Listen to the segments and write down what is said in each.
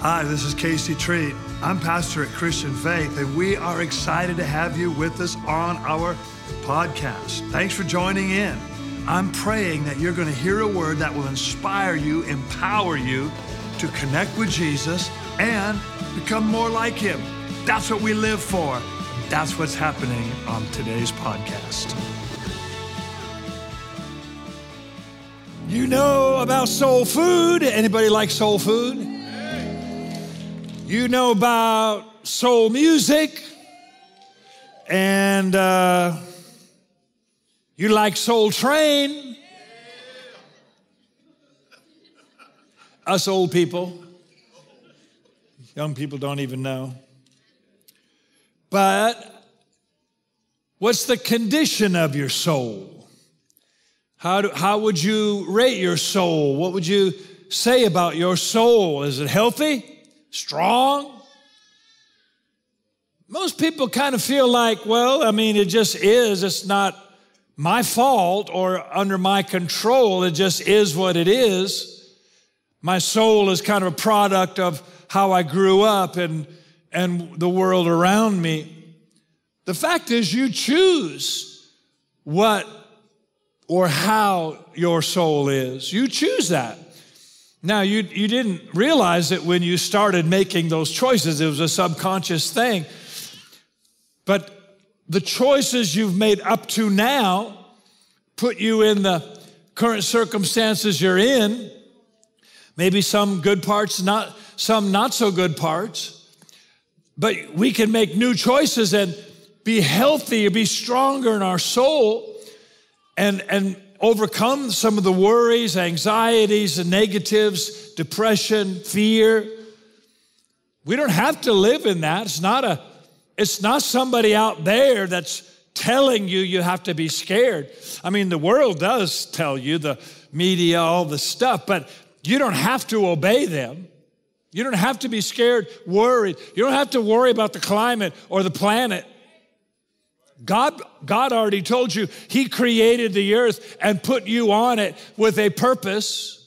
Hi, this is Casey Treat. I'm pastor at Christian Faith, and we are excited to have you with us on our podcast. Thanks for joining in. I'm praying that you're going to hear a word that will inspire you, empower you to connect with Jesus and become more like Him. That's what we live for. That's what's happening on today's podcast. You know about soul food? Anybody like soul food? You know about soul music? And uh, you like Soul Train? Us old people. Young people don't even know. But what's the condition of your soul? How, do, how would you rate your soul? What would you say about your soul? Is it healthy? Strong? Most people kind of feel like, well, I mean, it just is. It's not my fault or under my control. It just is what it is. My soul is kind of a product of how I grew up and, and the world around me. The fact is, you choose what or how your soul is. You choose that. Now, you, you didn't realize it when you started making those choices, it was a subconscious thing. But the choices you've made up to now put you in the current circumstances you're in. Maybe some good parts, not some not so good parts. But we can make new choices and be healthy, be stronger in our soul and, and overcome some of the worries, anxieties, and negatives, depression, fear. We don't have to live in that. It's not a it's not somebody out there that's telling you you have to be scared. I mean, the world does tell you, the media, all the stuff, but you don't have to obey them. You don't have to be scared, worried. You don't have to worry about the climate or the planet. God, God already told you He created the earth and put you on it with a purpose,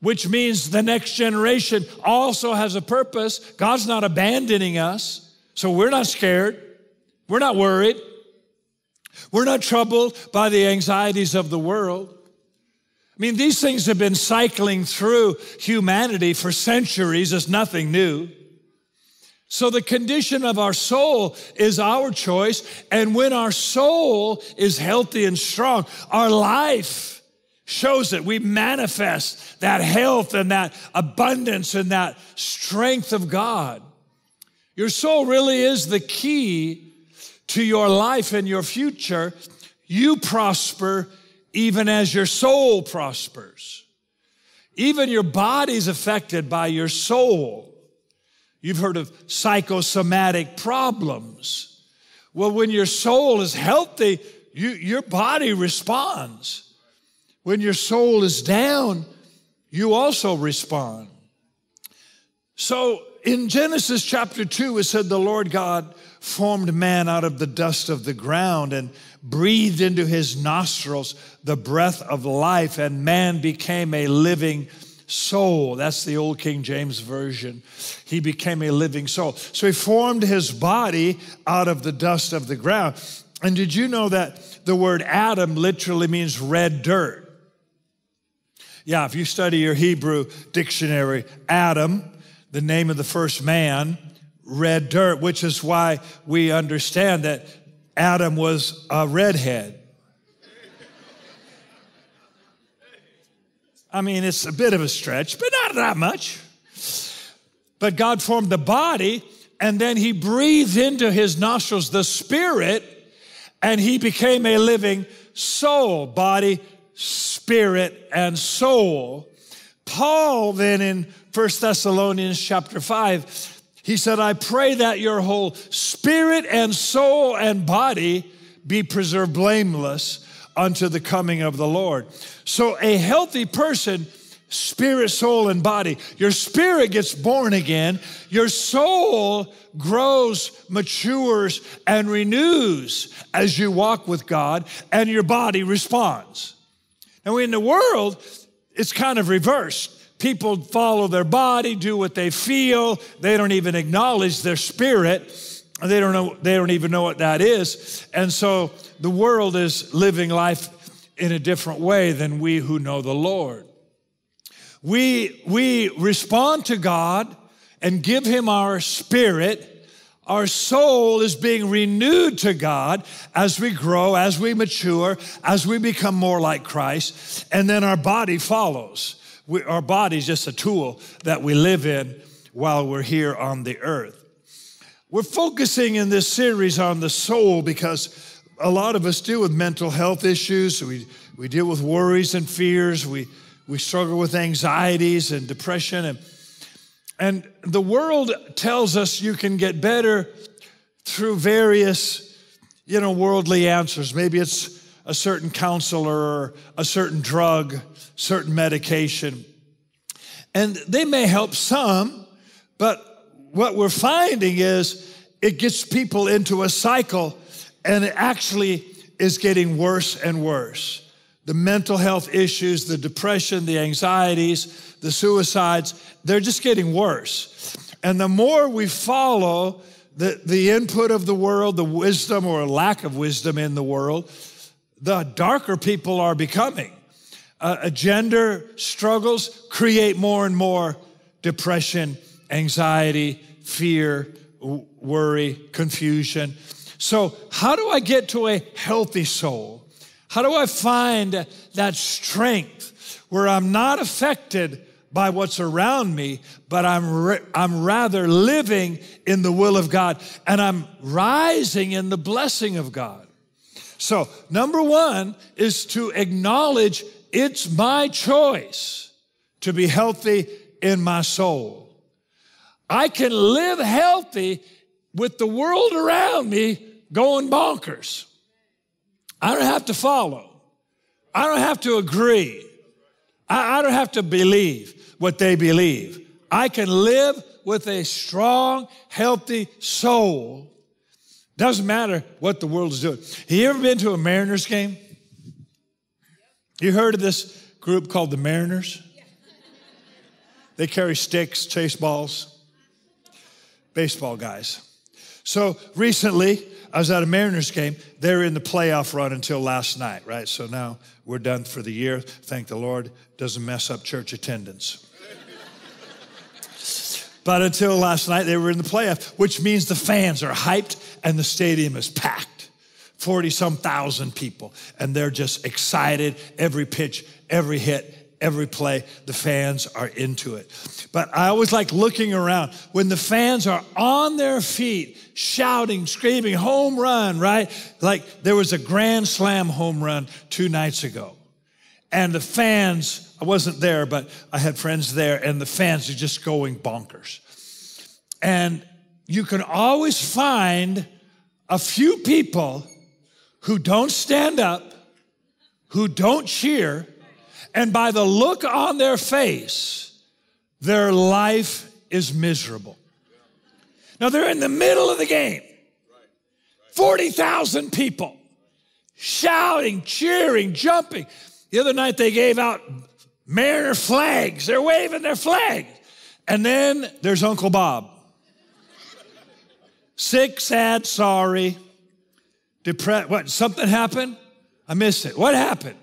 which means the next generation also has a purpose. God's not abandoning us, so we're not scared. We're not worried. We're not troubled by the anxieties of the world. I mean, these things have been cycling through humanity for centuries. It's nothing new. So the condition of our soul is our choice. And when our soul is healthy and strong, our life shows it. We manifest that health and that abundance and that strength of God. Your soul really is the key to your life and your future. You prosper even as your soul prospers. Even your body's affected by your soul. You've heard of psychosomatic problems. Well, when your soul is healthy, you, your body responds. When your soul is down, you also respond. So in Genesis chapter 2, it said, The Lord God formed man out of the dust of the ground and breathed into his nostrils the breath of life, and man became a living soul. That's the old King James Version. He became a living soul. So he formed his body out of the dust of the ground. And did you know that the word Adam literally means red dirt? Yeah, if you study your Hebrew dictionary, Adam, the name of the first man, red dirt, which is why we understand that Adam was a redhead. I mean, it's a bit of a stretch, but not that much. But God formed the body, and then He breathed into His nostrils the spirit, and He became a living soul, body, spirit, and soul. Paul then in First Thessalonians chapter 5, he said, I pray that your whole spirit and soul and body be preserved blameless unto the coming of the Lord. So, a healthy person, spirit, soul, and body, your spirit gets born again, your soul grows, matures, and renews as you walk with God, and your body responds. Now, in the world, it's kind of reversed. people follow their body, do what they feel. They don't even acknowledge their spirit. They don't know, they don't even know what that is. And so the world is living life in a different way than we who know the Lord. We, we respond to God and give Him our spirit. Our soul is being renewed to God as we grow, as we mature, as we become more like Christ, and then our body follows. We, our body is just a tool that we live in while we're here on the earth. We're focusing in this series on the soul because a lot of us deal with mental health issues. We, we deal with worries and fears. We, we struggle with anxieties and depression. And, and the world tells us you can get better through various, you know, worldly answers. Maybe it's a certain counselor or a certain drug, certain medication. And they may help some, but what we're finding is it gets people into a cycle and it actually is getting worse and worse. The mental health issues, the depression, the anxieties, the suicides, they're just getting worse. And the more we follow the, the input of the world, the wisdom or lack of wisdom in the world, the darker people are becoming. Uh, gender struggles create more and more depression anxiety, fear, worry, confusion. So, how do I get to a healthy soul? How do I find that strength where I'm not affected by what's around me, but I'm, I'm rather living in the will of God and I'm rising in the blessing of God? So, number one is to acknowledge it's my choice to be healthy in my soul. I can live healthy with the world around me going bonkers. I don't have to follow. I don't have to agree. I, I don't have to believe what they believe. I can live with a strong, healthy soul. Doesn't matter what the world is doing. Have you ever been to a Mariners game? You heard of this group called the Mariners? They carry sticks, chase balls baseball guys. So recently, I was at a Mariners game. They're in the playoff run until last night, right? So now we're done for the year. Thank the Lord. Doesn't mess up church attendance. but until last night, they were in the playoff, which means the fans are hyped and the stadium is packed. 40 some thousand people. And they're just excited every pitch, every hit, every play. The fans are into it. But I always like looking around when the fans are on their feet, shouting, screaming, home run, right? Like there was a grand slam home run two nights ago. And the fans, I wasn't there, but I had friends there, and the fans are just going bonkers. And you can always find a few people who don't stand up, who don't cheer, and by the look on their face, their life is miserable. Now they're in the middle of the game. 40,000 people shouting, cheering, jumping. The other night they gave out Mariner flags. They're waving their flag. And then there's Uncle Bob. Sick, sad, sorry, depressed. What, something happened? I missed it. What happened?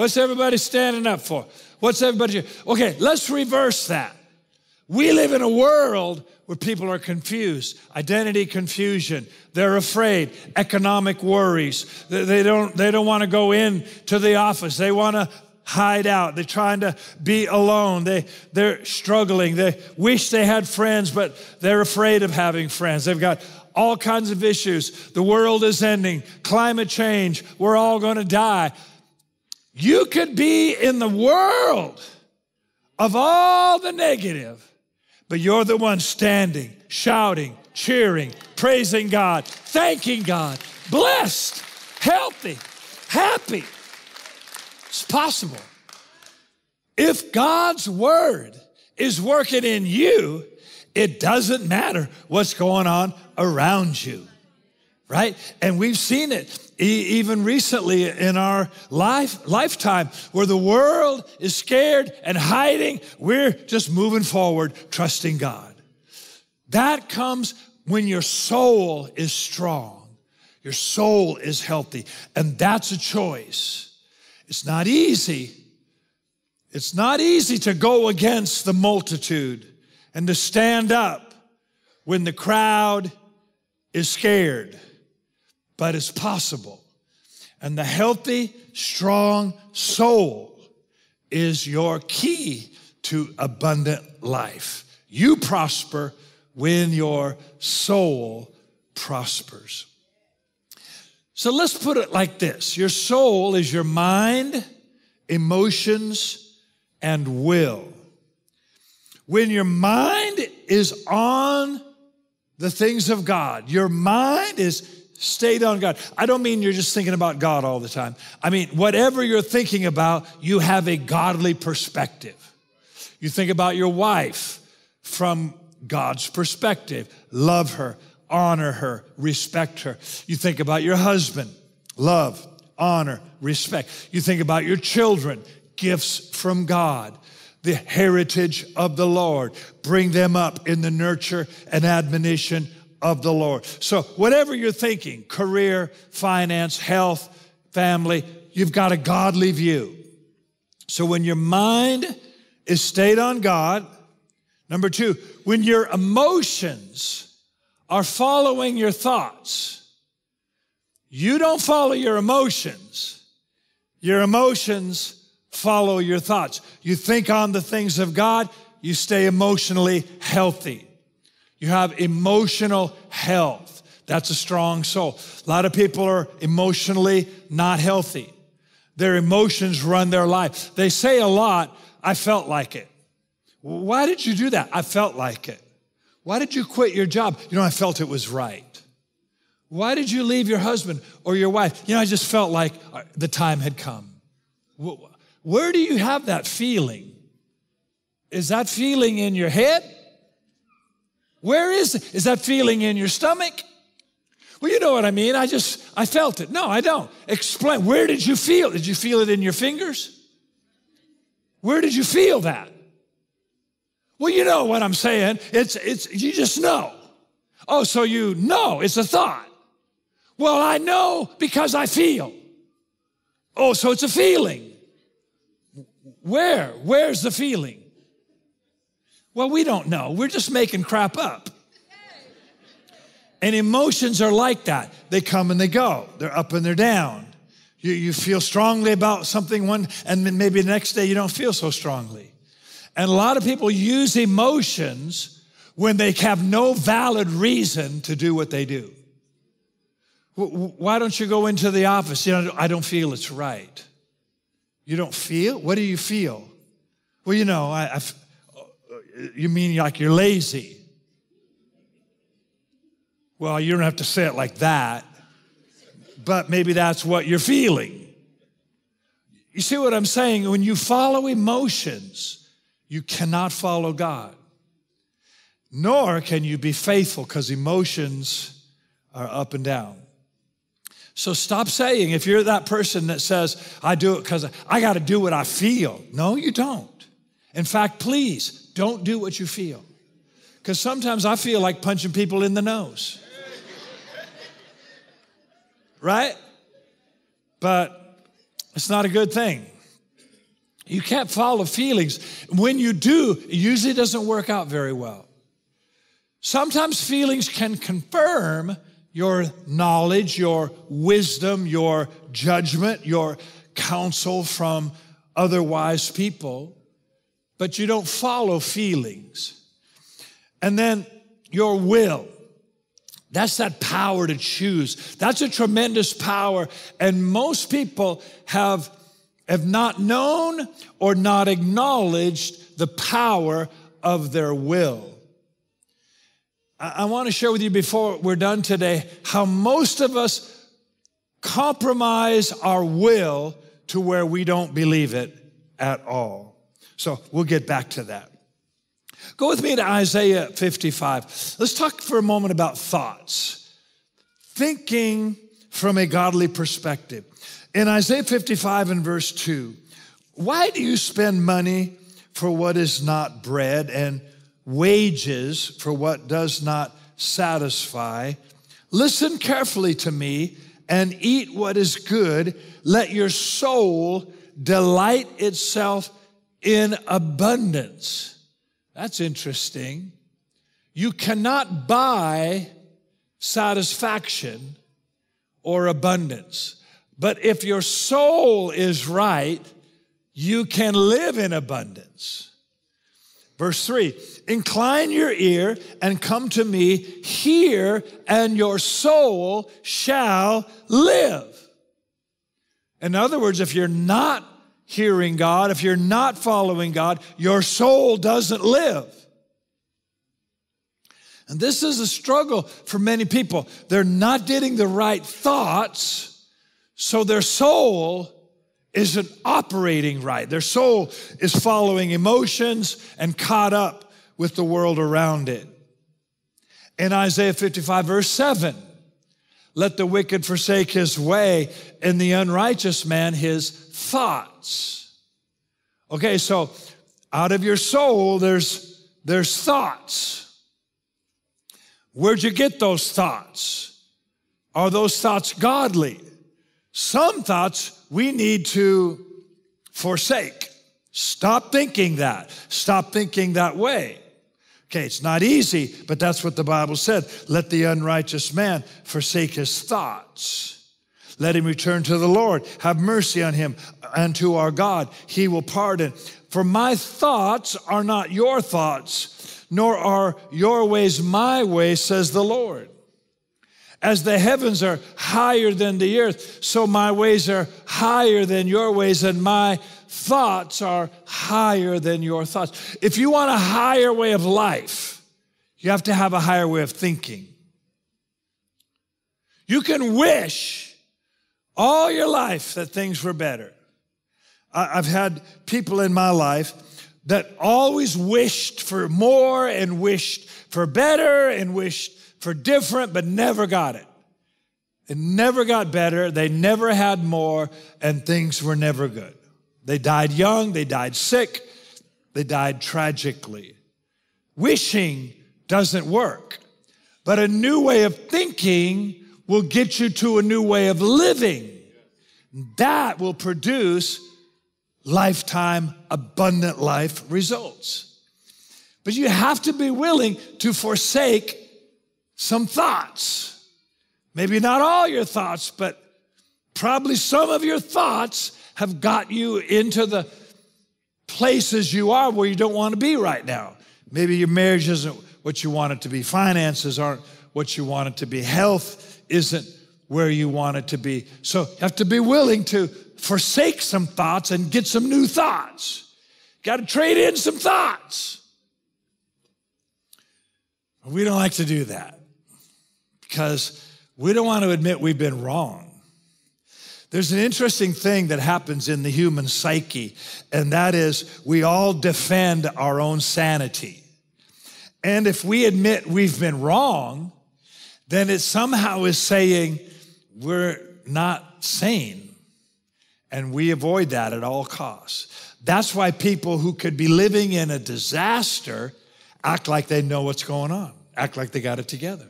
What's everybody standing up for? What's everybody? Okay, let's reverse that. We live in a world where people are confused, identity confusion. They're afraid, economic worries. They don't, they don't want to go in to the office. They want to hide out. They're trying to be alone. They, they're struggling. They wish they had friends, but they're afraid of having friends. They've got all kinds of issues. The world is ending, climate change, we're all going to die. You could be in the world of all the negative, but you're the one standing, shouting, cheering, praising God, thanking God, blessed, healthy, happy. It's possible. If God's word is working in you, it doesn't matter what's going on around you. Right? And we've seen it e- even recently in our life lifetime where the world is scared and hiding. We're just moving forward, trusting God. That comes when your soul is strong, your soul is healthy, and that's a choice. It's not easy. It's not easy to go against the multitude and to stand up when the crowd is scared but it's possible. And the healthy, strong soul is your key to abundant life. You prosper when your soul prospers. So let's put it like this your soul is your mind, emotions, and will. When your mind is on the things of God, your mind is Stayed on God. I don't mean you're just thinking about God all the time. I mean, whatever you're thinking about, you have a godly perspective. You think about your wife from God's perspective. Love her, honor her, respect her. You think about your husband. Love, honor, respect. You think about your children. Gifts from God the heritage of the Lord. Bring them up in the nurture and admonition of the Lord. So, whatever you're thinking career, finance, health, family you've got a godly view. So, when your mind is stayed on God, number two, when your emotions are following your thoughts, you don't follow your emotions, your emotions follow your thoughts. You think on the things of God, you stay emotionally healthy. You have emotional health. That's a strong soul. A lot of people are emotionally not healthy. Their emotions run their life. They say a lot, I felt like it. Why did you do that? I felt like it. Why did you quit your job? You know, I felt it was right. Why did you leave your husband or your wife? You know, I just felt like uh, the time had come. Where do you have that feeling? Is that feeling in your head? Where is it? Is that feeling in your stomach? Well, you know what I mean. I just, I felt it. No, I don't. Explain. Where did you feel? Did you feel it in your fingers? Where did you feel that? Well, you know what I'm saying. It's, it's, you just know. Oh, so you know it's a thought. Well, I know because I feel. Oh, so it's a feeling. Where? Where's the feeling? Well, we don't know. We're just making crap up. And emotions are like that. They come and they go. They're up and they're down. You, you feel strongly about something one, and then maybe the next day you don't feel so strongly. And a lot of people use emotions when they have no valid reason to do what they do. Why don't you go into the office? You know, I don't feel it's right. You don't feel? What do you feel? Well, you know, I, I you mean like you're lazy? Well, you don't have to say it like that, but maybe that's what you're feeling. You see what I'm saying? When you follow emotions, you cannot follow God. Nor can you be faithful because emotions are up and down. So stop saying, if you're that person that says, I do it because I got to do what I feel. No, you don't. In fact, please don't do what you feel. Because sometimes I feel like punching people in the nose. right? But it's not a good thing. You can't follow feelings. When you do, it usually doesn't work out very well. Sometimes feelings can confirm your knowledge, your wisdom, your judgment, your counsel from otherwise people but you don't follow feelings. And then your will. That's that power to choose. That's a tremendous power. And most people have, have not known or not acknowledged the power of their will. I, I want to share with you before we're done today how most of us compromise our will to where we don't believe it at all. So we'll get back to that. Go with me to Isaiah 55. Let's talk for a moment about thoughts. thinking from a godly perspective. In Isaiah 55 and verse 2, why do you spend money for what is not bread and wages for what does not satisfy? Listen carefully to me and eat what is good. Let your soul delight itself in abundance. That's interesting. You cannot buy satisfaction or abundance. But if your soul is right, you can live in abundance. Verse three, incline your ear and come to me, hear, and your soul shall live. In other words, if you're not hearing God, if you're not following God, your soul doesn't live. And this is a struggle for many people. They're not getting the right thoughts, so their soul isn't operating right. Their soul is following emotions and caught up with the world around it. In Isaiah 55, verse 7, let the wicked forsake his way and the unrighteous man his thoughts. Okay, so out of your soul, there's, there's thoughts. Where'd you get those thoughts? Are those thoughts godly? Some thoughts we need to forsake. Stop thinking that. Stop thinking that way. Okay, it's not easy, but that's what the Bible said. Let the unrighteous man forsake his thoughts. Let him return to the Lord. Have mercy on him and to our God. He will pardon. For my thoughts are not your thoughts, nor are your ways my ways, says the Lord. As the heavens are higher than the earth, so my ways are higher than your ways, and my thoughts are higher than your thoughts. If you want a higher way of life, you have to have a higher way of thinking. You can wish all your life that things were better. I've had people in my life that always wished for more and wished for better and wished for different, but never got it. It never got better. They never had more, and things were never good. They died young, they died sick, they died tragically. Wishing doesn't work, but a new way of thinking will get you to a new way of living. That will produce lifetime, abundant life results. But you have to be willing to forsake some thoughts. Maybe not all your thoughts, but probably some of your thoughts have got you into the places you are where you don't want to be right now. Maybe your marriage isn't what you want it to be, finances aren't what you want it to be, health isn't where you want it to be. So you have to be willing to forsake some thoughts and get some new thoughts. Got to trade in some thoughts. We don't like to do that because we don't want to admit we've been wrong. There's an interesting thing that happens in the human psyche, and that is we all defend our own sanity. And if we admit we've been wrong, then it somehow is saying we're not sane. And we avoid that at all costs. That's why people who could be living in a disaster act like they know what's going on, act like they got it together.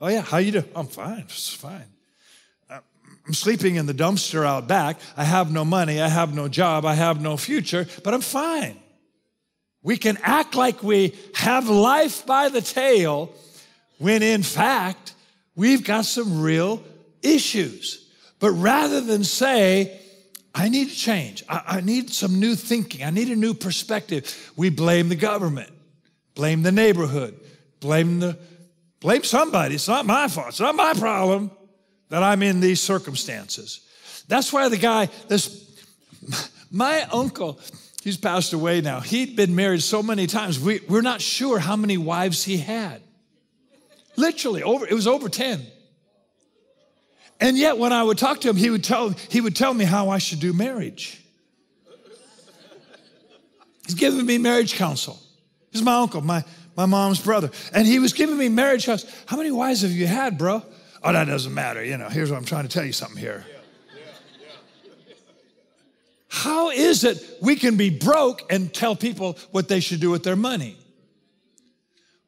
Oh yeah, how you doing? I'm fine, it's fine. I'm sleeping in the dumpster out back. I have no money, I have no job, I have no future, but I'm fine. We can act like we have life by the tail when in fact we've got some real issues. But rather than say, I need to change, I, I need some new thinking, I need a new perspective, we blame the government, blame the neighborhood, blame the Blame somebody. It's not my fault. It's not my problem that I'm in these circumstances. That's why the guy, this, my uncle, he's passed away now. He'd been married so many times. We, we're not sure how many wives he had. Literally, over, it was over 10. And yet, when I would talk to him, he would tell, he would tell me how I should do marriage. He's giving me marriage counsel. He's my uncle, my, my mom's brother. And he was giving me marriage house. How many wives have you had, bro? Oh, that doesn't matter. You know, here's what I'm trying to tell you something here. How is it we can be broke and tell people what they should do with their money?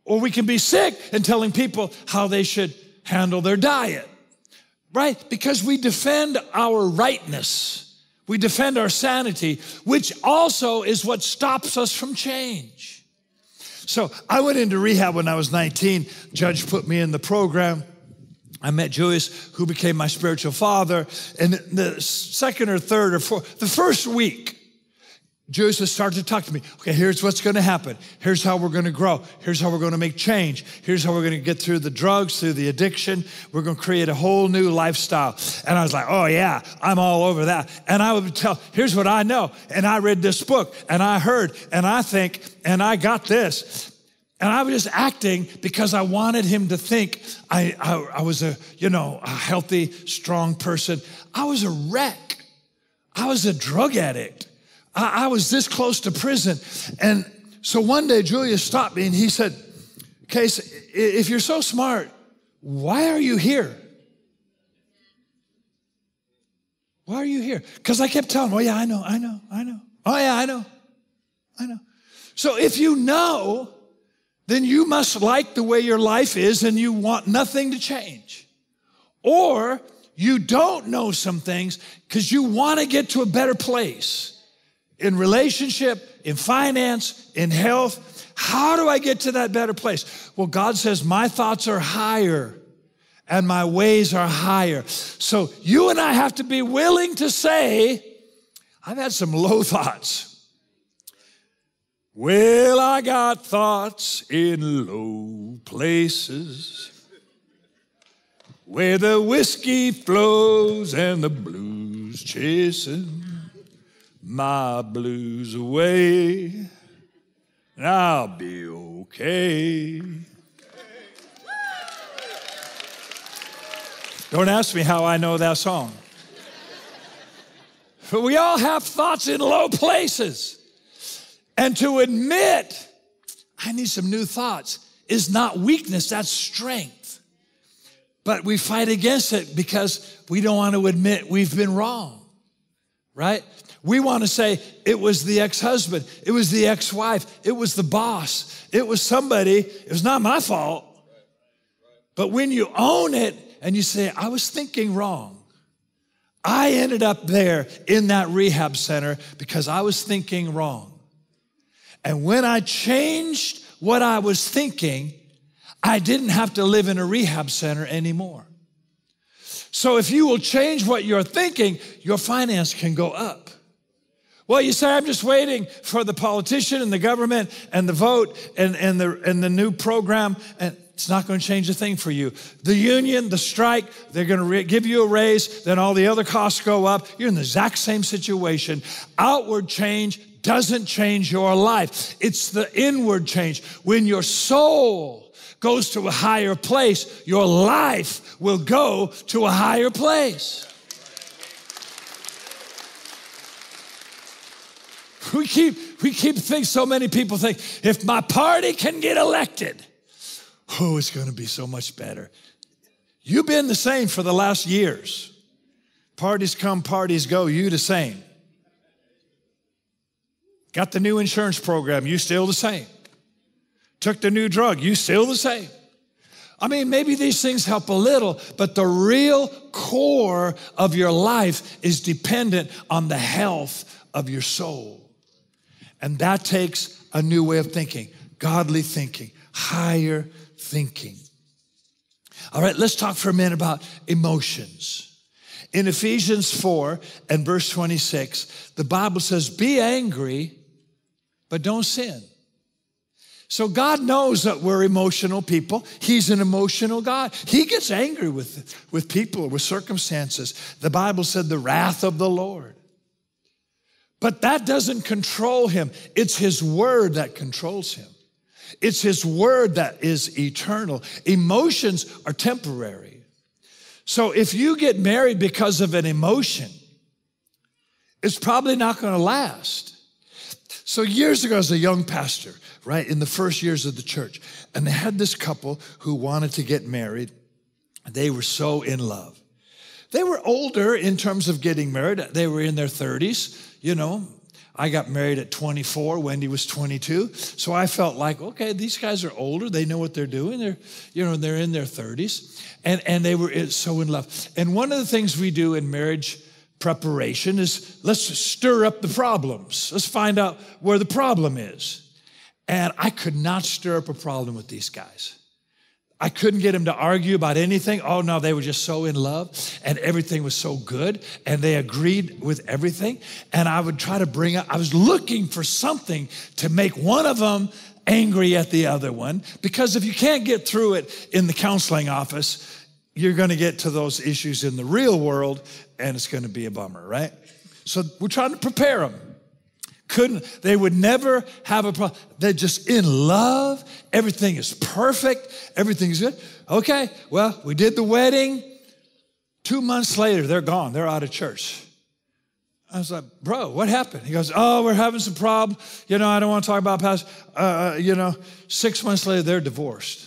Or we can be sick and telling people how they should handle their diet, right? Because we defend our rightness. We defend our sanity, which also is what stops us from change. So I went into rehab when I was 19. Judge put me in the program. I met Julius, who became my spiritual father. And the second or third or fourth, the first week, Julius would start to talk to me. Okay, here's what's going to happen. Here's how we're going to grow. Here's how we're going to make change. Here's how we're going to get through the drugs, through the addiction. We're going to create a whole new lifestyle. And I was like, oh, yeah, I'm all over that. And I would tell, here's what I know. And I read this book, and I heard, and I think, and I got this. And I was just acting because I wanted him to think I, I, I, was a, you know, a healthy, strong person. I was a wreck. I was a drug addict. I, I was this close to prison. And so one day Julius stopped me and he said, Case, if you're so smart, why are you here? Why are you here? Because I kept telling him, oh, yeah, I know, I know, I know. Oh, yeah, I know, I know. So if you know, then you must like the way your life is and you want nothing to change. Or you don't know some things because you want to get to a better place in relationship, in finance, in health. How do I get to that better place? Well, God says, My thoughts are higher and my ways are higher. So you and I have to be willing to say, I've had some low thoughts. Well, I got thoughts in low places where the whiskey flows and the blues chasing my blues away, and I'll be okay. Don't ask me how I know that song. But we all have thoughts in low places. And to admit, I need some new thoughts, is not weakness, that's strength. But we fight against it because we don't want to admit we've been wrong, right? We want to say it was the ex husband, it was the ex wife, it was the boss, it was somebody, it was not my fault. But when you own it and you say, I was thinking wrong, I ended up there in that rehab center because I was thinking wrong. And when I changed what I was thinking, I didn't have to live in a rehab center anymore. So if you will change what you're thinking, your finance can go up. Well, you say, I'm just waiting for the politician and the government and the vote and, and, the, and the new program. And it's not going to change a thing for you. The union, the strike, they're going to re- give you a raise, then all the other costs go up. You're in the exact same situation. Outward change doesn't change your life. It's the inward change. When your soul goes to a higher place, your life will go to a higher place. We keep, we keep thinking, so many people think, if my party can get elected, oh, it's going to be so much better. You've been the same for the last years. Parties come, parties go, you the same. Got the new insurance program, you still the same. Took the new drug, you still the same. I mean, maybe these things help a little, but the real core of your life is dependent on the health of your soul. And that takes a new way of thinking, godly thinking, higher thinking. All right, let's talk for a minute about emotions. In Ephesians 4 and verse 26, the Bible says, Be angry, but don't sin. So God knows that we're emotional people. He's an emotional God. He gets angry with, with people, with circumstances. The Bible said the wrath of the Lord. But that doesn't control him. It's his word that controls him. It's his word that is eternal. Emotions are temporary. So if you get married because of an emotion, it's probably not going to last. So years ago, as a young pastor, right, in the first years of the church, and they had this couple who wanted to get married. They were so in love. They were older in terms of getting married. They were in their 30s, you know. I got married at 24. Wendy was 22. So I felt like, okay, these guys are older. They know what they're doing. They're, you know, they're in their 30s. And, and they were eh, so in love. And one of the things we do in marriage preparation is let's stir up the problems. Let's find out where the problem is. And I could not stir up a problem with these guys. I couldn't get them to argue about anything. Oh no, they were just so in love and everything was so good and they agreed with everything. And I would try to bring up, I was looking for something to make one of them angry at the other one because if you can't get through it in the counseling office, you're going to get to those issues in the real world and it's going to be a bummer, right? So we're trying to prepare them. Couldn't, they would never have a problem. They're just in love. Everything is perfect. Everything's good. Okay, well, we did the wedding. Two months later, they're gone. They're out of church. I was like, bro, what happened? He goes, oh, we're having some problems. You know, I don't want to talk about past. Uh, uh, you know, six months later, they're divorced.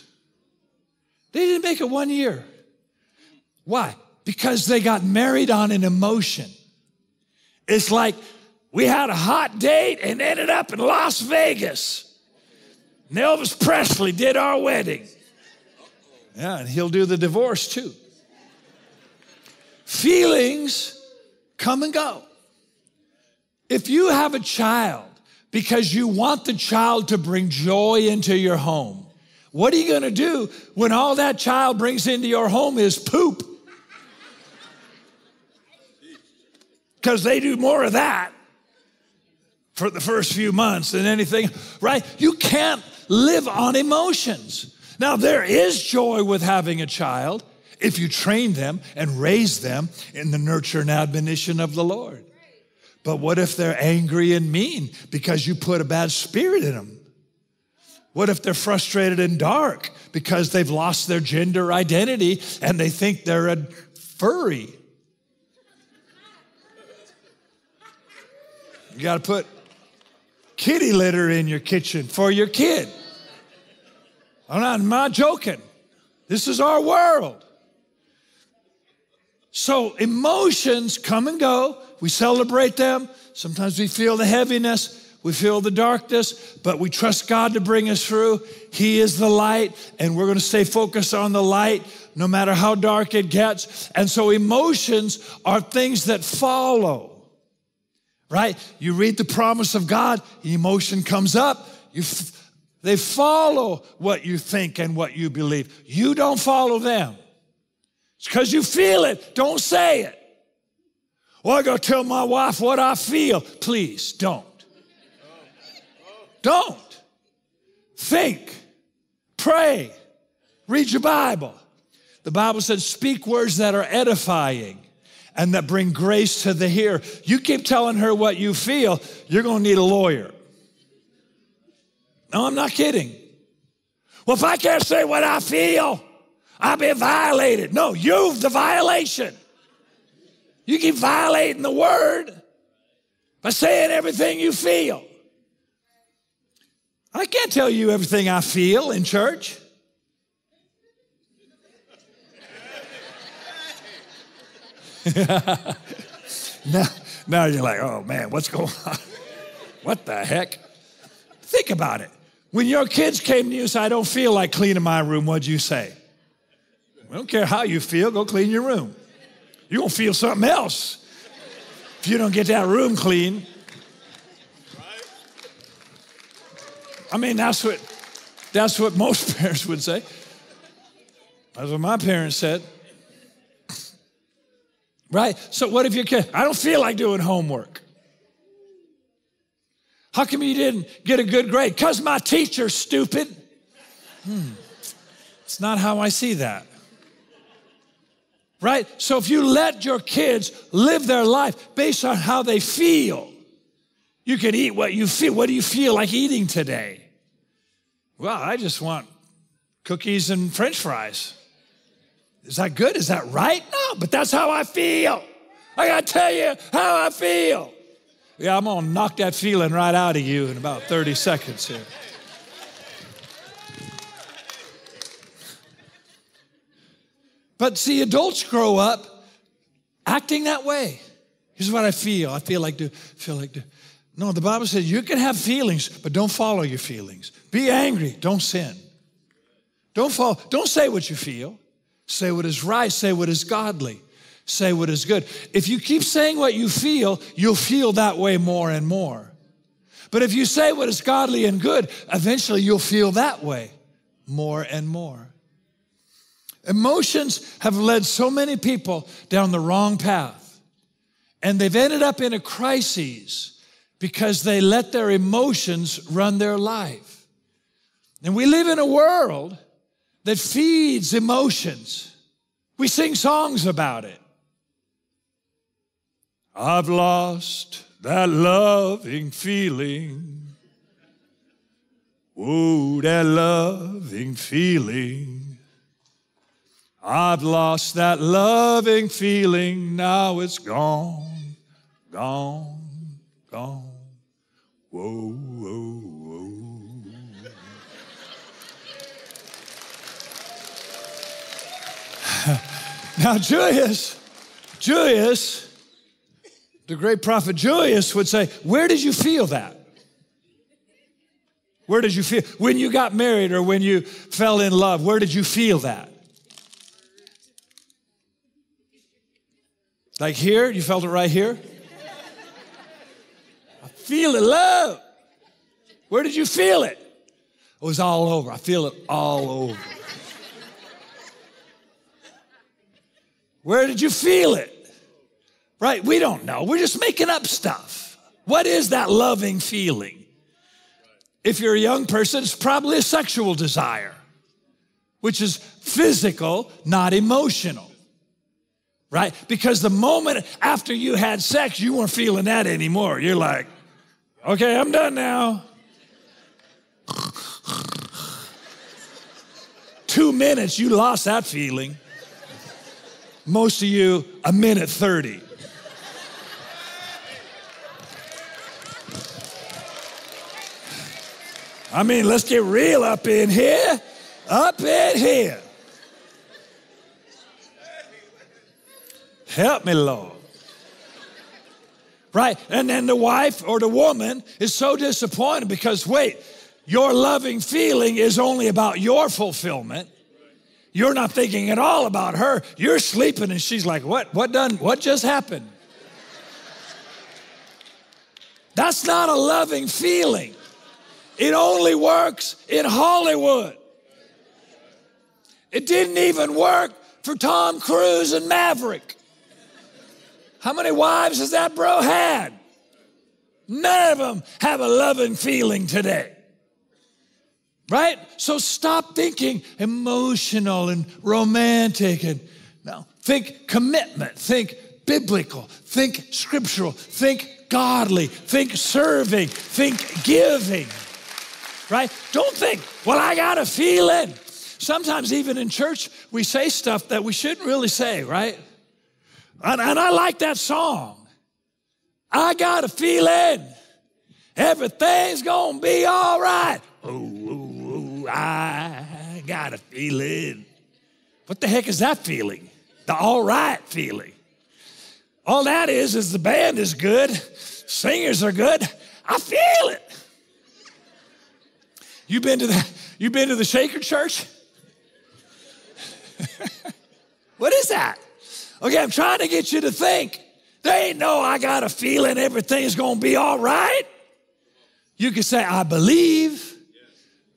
They didn't make it one year. Why? Because they got married on an emotion. It's like we had a hot date and ended up in Las Vegas. And Elvis Presley did our wedding. Yeah, and he'll do the divorce too. Feelings come and go. If you have a child because you want the child to bring joy into your home, what are you going to do when all that child brings into your home is poop? Because they do more of that for the first few months than anything, right? You can't live on emotions. Now, there is joy with having a child if you train them and raise them in the nurture and admonition of the Lord. But what if they're angry and mean because you put a bad spirit in them? What if they're frustrated and dark because they've lost their gender identity and they think they're a furry? You got to put kitty litter in your kitchen for your kid. I'm not, I'm not joking. This is our world. So emotions come and go. We celebrate them. Sometimes we feel the heaviness. We feel the darkness, but we trust God to bring us through. He is the light, and we're going to stay focused on the light no matter how dark it gets. And so emotions are things that follow right? You read the promise of God, emotion comes up. You f- they follow what you think and what you believe. You don't follow them. It's because you feel it. Don't say it. Well, I gotta tell my wife what I feel. Please don't. Don't. Think. Pray. Read your Bible. The Bible says, speak words that are edifying and that bring grace to the hearer. You keep telling her what you feel, you're going to need a lawyer. No, I'm not kidding. Well, if I can't say what I feel, I'll be violated. No, you've the violation. You keep violating the word by saying everything you feel. I can't tell you everything I feel in church. now, now you're like, oh man, what's going on? what the heck? Think about it. When your kids came to you and said, I don't feel like cleaning my room, what'd you say? I don't care how you feel, go clean your room. You're gonna feel something else if you don't get that room clean. I mean, that's what that's what most parents would say. That's what my parents said. Right? So what if your kid, I don't feel like doing homework. How come you didn't get a good grade? Because my teacher's stupid. Hmm. It's not how I see that. Right? So if you let your kids live their life based on how they feel, you can eat what you feel. What do you feel like eating today? Well, I just want cookies and french fries. Is that good? Is that right? No, but that's how I feel. I gotta tell you how I feel. Yeah, I'm gonna knock that feeling right out of you in about 30 seconds here. But see, adults grow up acting that way. Here's what I feel. I feel like do, feel like do. No, the Bible says you can have feelings, but don't follow your feelings. Be angry, don't sin. Don't follow, don't say what you feel. Say what is right, say what is godly, say what is good. If you keep saying what you feel, you'll feel that way more and more. But if you say what is godly and good, eventually you'll feel that way more and more. Emotions have led so many people down the wrong path. And they've ended up in a crisis because they let their emotions run their life. And we live in a world that feeds emotions. We sing songs about it. I've lost that loving feeling. Oh, that loving feeling. I've lost that loving feeling, now it's gone, gone, gone. Whoa, whoa. Now, Julius, Julius, the great prophet Julius would say, Where did you feel that? Where did you feel? When you got married or when you fell in love, where did you feel that? Like here, you felt it right here? I feel it, love. Where did you feel it? It was all over. I feel it all over. Where did you feel it? Right? We don't know. We're just making up stuff. What is that loving feeling? If you're a young person, it's probably a sexual desire, which is physical, not emotional right? Because the moment after you had sex, you weren't feeling that anymore. You're like, okay, I'm done now. Two minutes, you lost that feeling. Most of you, a minute 30. I mean, let's get real up in here. Up in here. Help me, Lord. Right? And then the wife or the woman is so disappointed because, wait, your loving feeling is only about your fulfillment. You're not thinking at all about her. You're sleeping and she's like, "What what done what just happened?" That's not a loving feeling. It only works in Hollywood. It didn't even work for Tom Cruise and Maverick. How many wives has that bro had? None of them have a loving feeling today. Right? So stop thinking emotional and romantic and no. Think commitment, think biblical, think scriptural, think godly, think serving, think giving. Right? Don't think, well, I got a feeling. Sometimes, even in church, we say stuff that we shouldn't really say, right? And, and I like that song. I got a feeling everything's gonna be all right. Oh, oh I got a feeling. What the heck is that feeling? The all right feeling. All that is is the band is good, singers are good. I feel it. You been to the you been to the Shaker Church? what is that? Okay, I'm trying to get you to think. They no, I got a feeling everything's gonna be all right. You can say, I believe.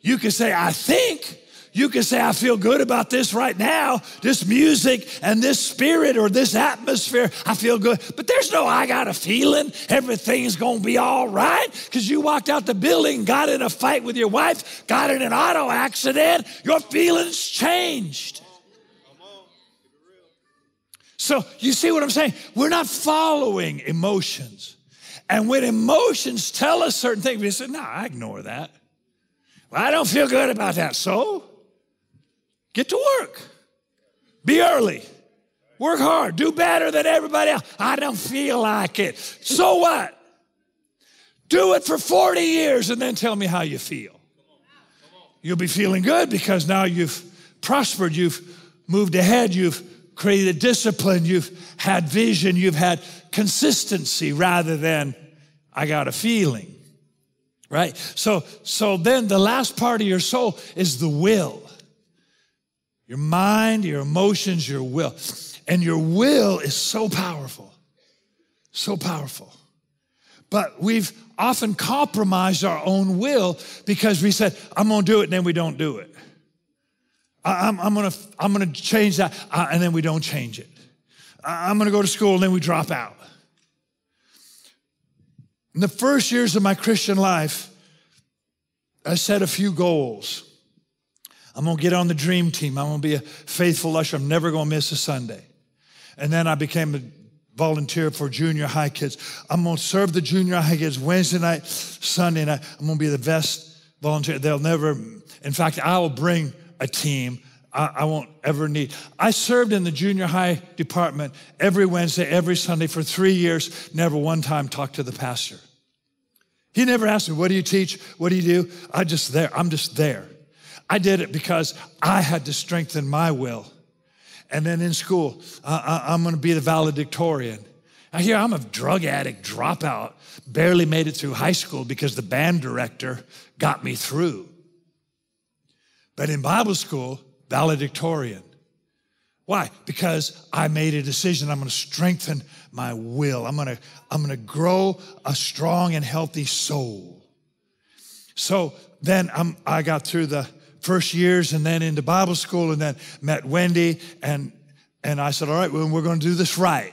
You can say, I think. You can say, I feel good about this right now, this music and this spirit or this atmosphere. I feel good. But there's no, I got a feeling everything's going to be all right because you walked out the building, got in a fight with your wife, got in an auto accident. Your feelings changed. So you see what I'm saying? We're not following emotions. And when emotions tell us certain things, we say, no, I ignore that. I don't feel good about that. So get to work. Be early. Work hard. Do better than everybody else. I don't feel like it. So what? Do it for 40 years and then tell me how you feel. You'll be feeling good because now you've prospered, you've moved ahead, you've created discipline, you've had vision, you've had consistency rather than I got a feeling. Right? So so then the last part of your soul is the will. Your mind, your emotions, your will. And your will is so powerful. So powerful. But we've often compromised our own will because we said, I'm gonna do it, and then we don't do it. I'm, I'm, gonna, I'm gonna change that, uh, and then we don't change it. I'm gonna go to school, and then we drop out. In the first years of my Christian life, I set a few goals. I'm gonna get on the dream team. I'm gonna be a faithful usher. I'm never gonna miss a Sunday. And then I became a volunteer for junior high kids. I'm gonna serve the junior high kids Wednesday night, Sunday night. I'm gonna be the best volunteer. They'll never, in fact, I will bring a team. I, I won't ever need. I served in the junior high department every Wednesday, every Sunday for three years, never one time talked to the pastor. He never asked me, What do you teach? What do you do? I just there. I'm just there. I did it because I had to strengthen my will. And then in school, I, am going to be the valedictorian. Now, here I'm a drug addict dropout, barely made it through high school because the band director got me through. But in Bible school, valedictorian. Why? Because I made a decision. I'm going to strengthen my will. I'm to, I'm to grow a strong and healthy soul. So then I'm, I got through the first years and then into Bible school and then met Wendy and, and I said, all right, well, we're going to do this right.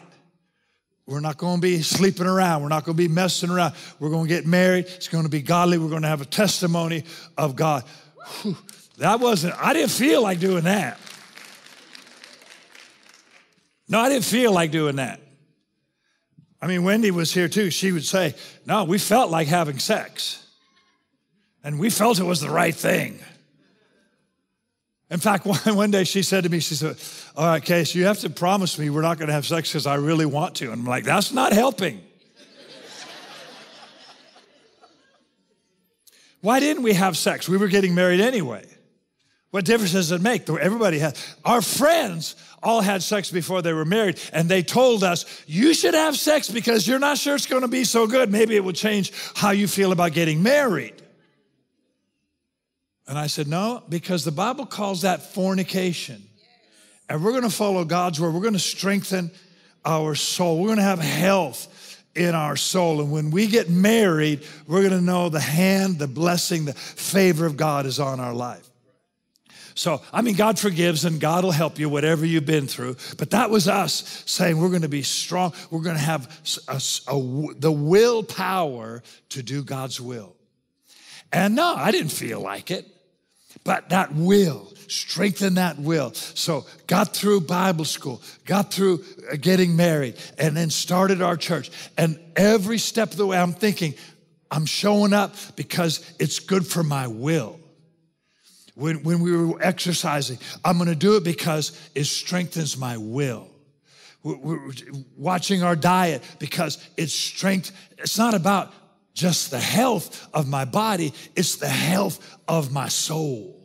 We're not going to be sleeping around. We're not going to be messing around. We're going to get married. It's going to be godly. We're going to have a testimony of God. Whew, that wasn't, I didn't feel like doing that. No, I didn't feel like doing that. I mean, Wendy was here too. She would say, No, we felt like having sex. And we felt it was the right thing. In fact, one, day she said to me, She said, All right, Case, you have to promise me we're not going to have sex because I really want to. And I'm like, That's not helping. Why didn't we have sex? We were getting married anyway. What difference does it make? Everybody has. Our friends all had sex before they were married, and they told us, you should have sex because you're not sure it's going to be so good. Maybe it will change how you feel about getting married. And I said, no, because the Bible calls that fornication. And we're going to follow God's word. We're going to strengthen our soul. We're going to have health in our soul. And when we get married, we're going to know the hand, the blessing, the favor of God is on our life. So, I mean, God forgives and God will help you, whatever you've been through. But that was us saying we're going to be strong. We're going to have a, a, the willpower to do God's will. And no, I didn't feel like it, but that will, strengthen that will. So, got through Bible school, got through uh, getting married, and then started our church. And every step of the way, I'm thinking, I'm showing up because it's good for my will when, when we were exercising. I'm going to do it because it strengthens my will. We're watching our diet because it's strength. It's not about just the health of my body, it's the health of my soul.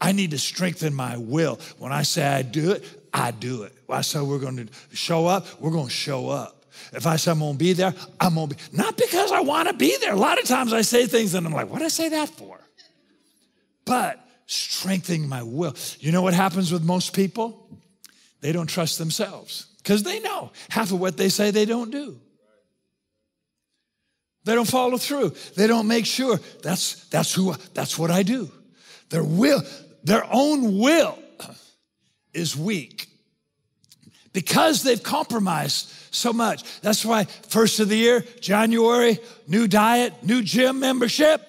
I need to strengthen my will. When I say I do it, I do it. When I say we're going to show up, we're going to show up. If I say I'm going to be there, I'm going to be. Not because I want to be there. A lot of times I say things and I'm like, what did I say that for? But strengthening my will. You know what happens with most people? They don't trust themselves because they know half of what they say they don't do. They don't follow through. They don't make sure. That's, that's who, that's what I do. Their will, their own will is weak because they've compromised so much. That's why first of the year, January, new diet, new gym membership,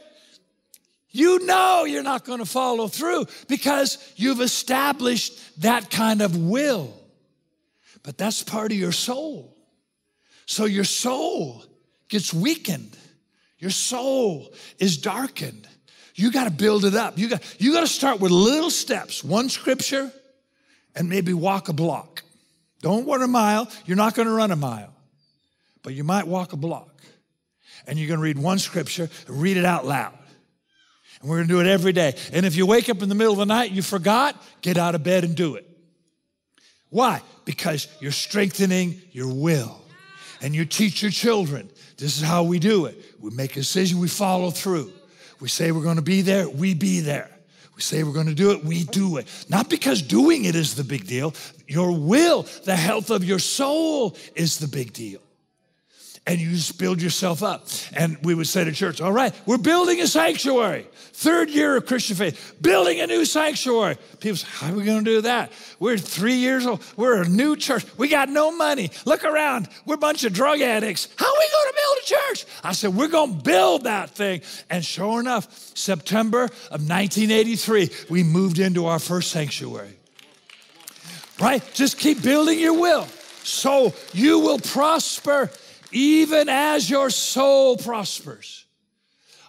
you know you're not going to follow through because you've established that kind of will. But that's part of your soul. So your soul gets weakened. Your soul is darkened. You got to build it up. You got, you got to start with little steps, one scripture, and maybe walk a block. Don't run a mile. You're not going to run a mile, but you might walk a block. And you're going to read one scripture, read it out loud. And we're going to do it every day. And if you wake up in the middle of the night, you forgot, get out of bed and do it. Why? Because you're strengthening your will. And you teach your children this is how we do it. We make a decision, we follow through. We say we're going to be there, we be there. We say we're going to do it, we do it. Not because doing it is the big deal. Your will, the health of your soul is the big deal and you just build yourself up. And we would say to church, all right, we're building a sanctuary. Third year of Christian faith, building a new sanctuary. People say, how are we going to do that? We're three years old. We're a new church. We got no money. Look around. We're a bunch of drug addicts. How are we going to build a church? I said, we're going to build that thing. And sure enough, September of 1983, we moved into our first sanctuary. Right? Just keep building your will. So you will prosper even as your soul prospers.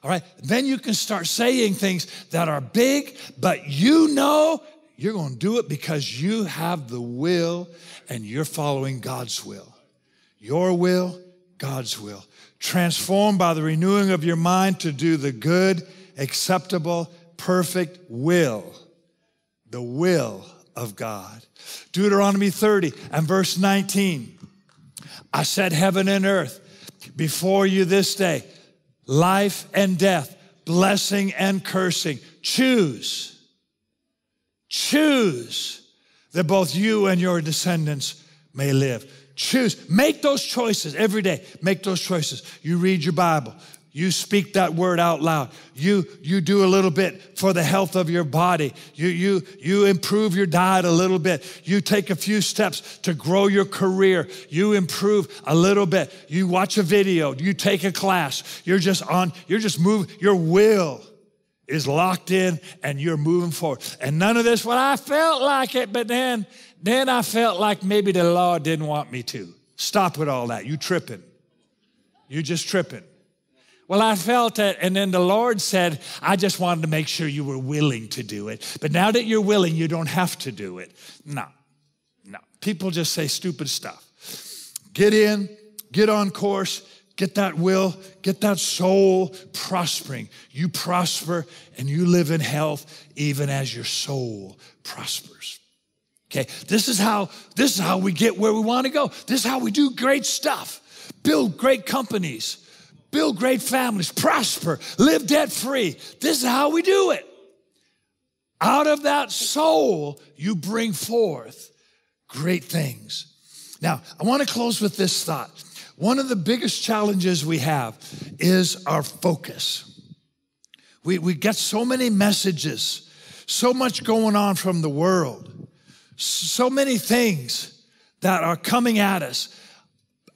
All right, then you can start saying things that are big, but you know you're going to do it because you have the will and you're following God's will. Your will, God's will. Transformed by the renewing of your mind to do the good, acceptable, perfect will. The will of God. Deuteronomy 30 and verse 19. I set heaven and earth before you this day, life and death, blessing and cursing. Choose, choose that both you and your descendants may live. Choose, make those choices every day. Make those choices. You read your Bible, you speak that word out loud. You, you do a little bit for the health of your body. You, you, you improve your diet a little bit. You take a few steps to grow your career. You improve a little bit. You watch a video. You take a class. You're just on, you're just moving. Your will is locked in and you're moving forward. And none of this, well, I felt like it, but then, then I felt like maybe the Lord didn't want me to. Stop with all that. You tripping. You just tripping. Well, I felt it. And then the Lord said, I just wanted to make sure you were willing to do it. But now that you're willing, you don't have to do it. No, no. People just say stupid stuff. Get in, get on course, get that will, get that soul prospering. You prosper and you live in health even as your soul prospers. Okay, this is how this is how we get where we want to go. This is how we do great stuff. Build great companies build great families, prosper, live debt free. This is how we do it. Out of that soul, you bring forth great things. Now, I want to close with this thought. One of the biggest challenges we have is our focus. We, we get so many messages, so much going on from the world, so many things that are coming at us,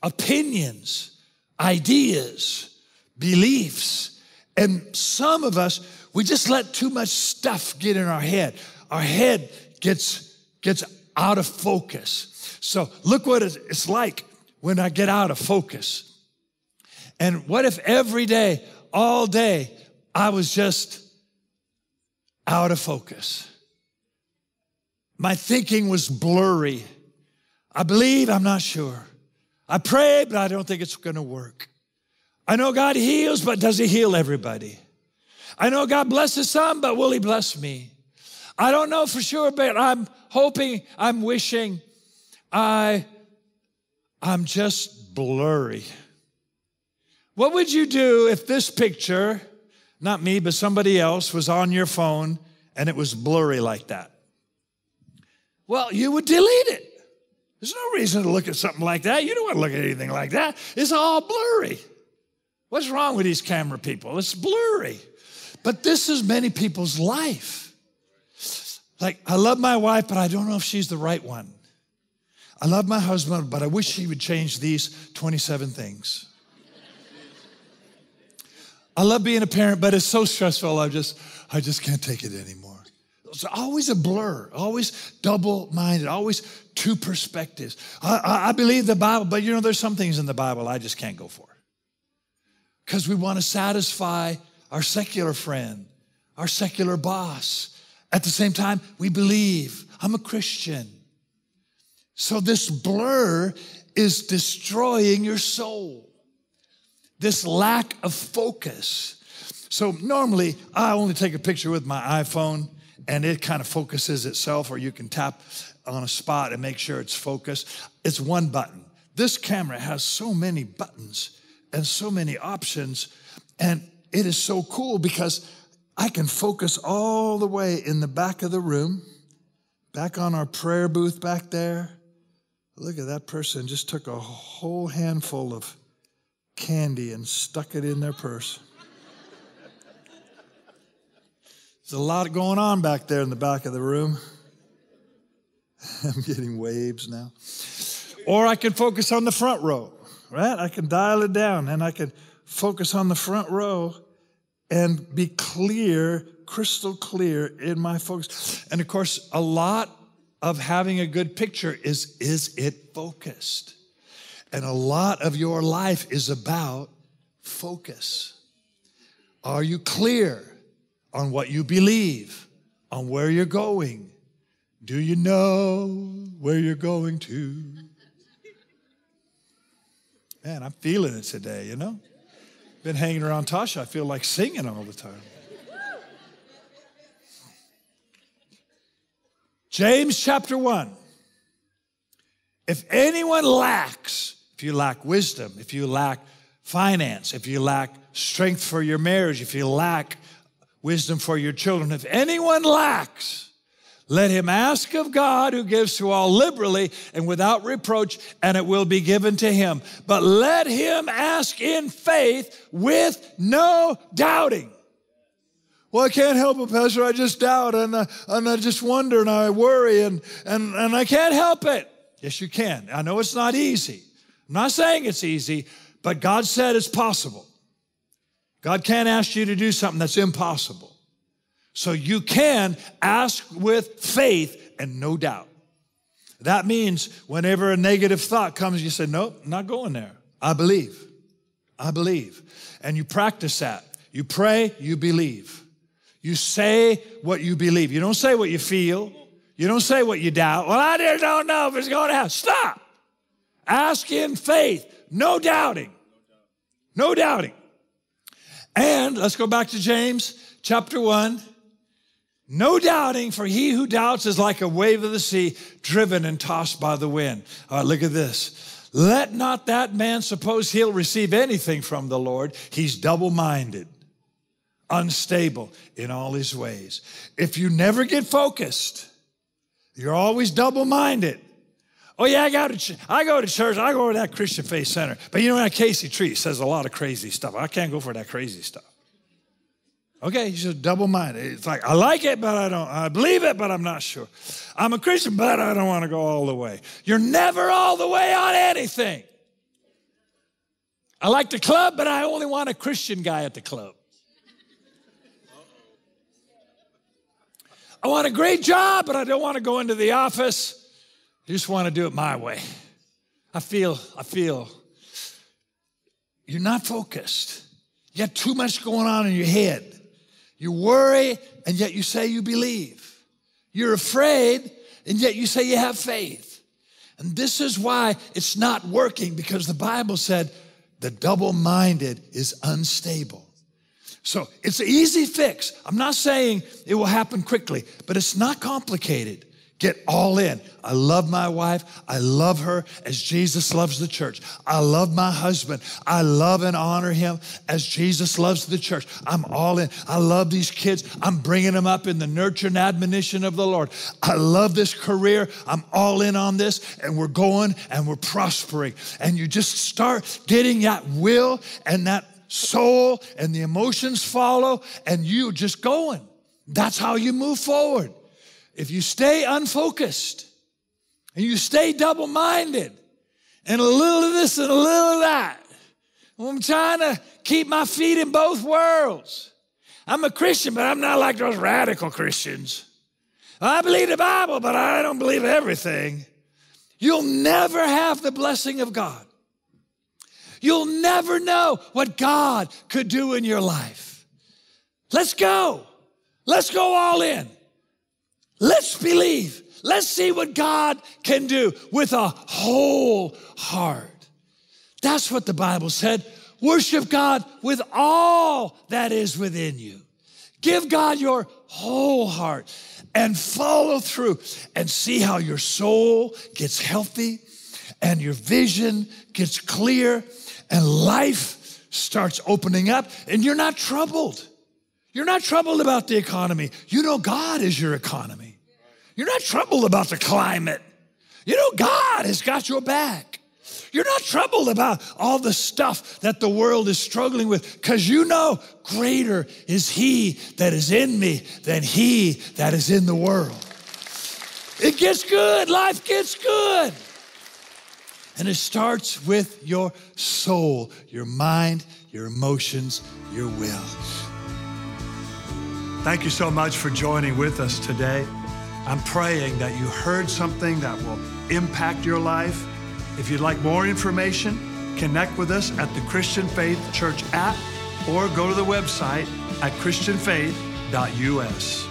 opinions, ideas, beliefs. And some of us, we just let too much stuff get in our head. Our head gets, gets out of focus. So look what it's like when I get out of focus. And what if every day, all day, I was just out of focus? My thinking was blurry. I believe, I'm not sure. I pray, but I don't think it's going to work. I know God heals, but does He heal everybody? I know God blesses some, but will He bless me? I don't know for sure, but I'm hoping, I'm wishing, I, I'm just blurry. What would you do if this picture, not me, but somebody else, was on your phone and it was blurry like that? Well, you would delete it. There's no reason to look at something like that. You don't want to look at anything like that. It's all blurry. What's wrong with these camera people? It's blurry. But this is many people's life. Like, I love my wife, but I don't know if she's the right one. I love my husband, but I wish he would change these 27 things. I love being a parent, but it's so stressful. I just, I just can't take it anymore. It's always a blur, always double minded, always two perspectives. I, I, I believe the Bible, but you know, there's some things in the Bible I just can't go for because we want to satisfy our secular friend, our secular boss. At the same time, we believe I'm a Christian. So this blur is destroying your soul. This lack of focus. So normally I only take a picture with my iPhone and it kind of focuses itself, or you can tap on a spot and make sure it's focused. It's one button. This camera has so many buttons and so many options, and it is so cool because I can focus all the way in the back of the room, back on our prayer booth back there. Look at that person just took a whole handful of candy and stuck it in their purse. There's a lot going on back there in the back of the room. I'm getting waves now. Or I can focus on the front row, right? I can dial it down and I can focus on the front row and be clear, crystal clear in my focus. And of course, a lot of having a good picture is is it focused? And a lot of your life is about focus. Are you clear? On what you believe, on where you're going. Do you know where you're going to? Man, I'm feeling it today, you know? Been hanging around Tasha, I feel like singing all the time. James chapter 1. If anyone lacks, if you lack wisdom, if you lack finance, if you lack strength for your marriage, if you lack wisdom for your children. If anyone lacks, let him ask of God who gives to all liberally and without reproach, and it will be given to him. But let him ask in faith with no doubting. Well, I can't help it, Pastor. I just doubt and, uh, and I just wonder and I worry and, and, and I can't help it. Yes, you can. I know it's not easy. I'm not saying it's easy, but God said it's possible. God can't ask you to do something that's impossible. So you can ask with faith and no doubt. That means whenever a negative thought comes, you say, Nope, not going there. I believe. I believe. And you practice that. You pray, you believe. You say what you believe. You don't say what you feel. You don't say what you doubt. Well, I just don't know if it's going to happen. Stop. Ask in faith, no doubting. No doubting. And let's go back to James chapter 1. No doubting, for he who doubts is like a wave of the sea, driven and tossed by the wind. All right, look at this. Let not that man suppose he'll receive anything from the Lord. He's double minded, unstable in all his ways. If you never get focused, you're always double minded. Oh yeah, I go to I go to church. I go to that Christian Faith Center. But you know that Casey Treat says a lot of crazy stuff. I can't go for that crazy stuff. Okay, he's just double-minded. It's like I like it, but I don't. I believe it, but I'm not sure. I'm a Christian, but I don't want to go all the way. You're never all the way on anything. I like the club, but I only want a Christian guy at the club. I want a great job, but I don't want to go into the office you just want to do it my way. I feel, I feel you're not focused. You got too much going on in your head. You worry, and yet you say you believe. You're afraid, and yet you say you have faith. And this is why it's not working because the Bible said the double minded is unstable. So it's an easy fix. I'm not saying it will happen quickly, but it's not complicated. Get all in. I love my wife. I love her as Jesus loves the church. I love my husband. I love and honor him as Jesus loves the church. I'm all in. I love these kids. I'm bringing them up in the nurture and admonition of the Lord. I love this career. I'm all in on this and we're going and we're prospering. And you just start getting that will and that soul and the emotions follow and you just going. That's how you move forward. If you stay unfocused and you stay double minded and a little of this and a little of that, I'm trying to keep my feet in both worlds. I'm a Christian, but I'm not like those radical Christians. I believe the Bible, but I don't believe everything. You'll never have the blessing of God. You'll never know what God could do in your life. Let's go. Let's go all in. Let's believe. Let's see what God can do with a whole heart. That's what the Bible said. Worship God with all that is within you. Give God your whole heart and follow through and see how your soul gets healthy and your vision gets clear and life starts opening up and you're not troubled. You're not troubled about the economy. You know God is your economy. You're not troubled about the climate. You know God has got your back. You're not troubled about all the stuff that the world is struggling with because you know greater is He that is in me than He that is in the world. It gets good, life gets good. And it starts with your soul, your mind, your emotions, your will. Thank you so much for joining with us today. I'm praying that you heard something that will impact your life if you'd like more information, connect with us at the Christian Faith Church app or go to the website at christianfaith.us.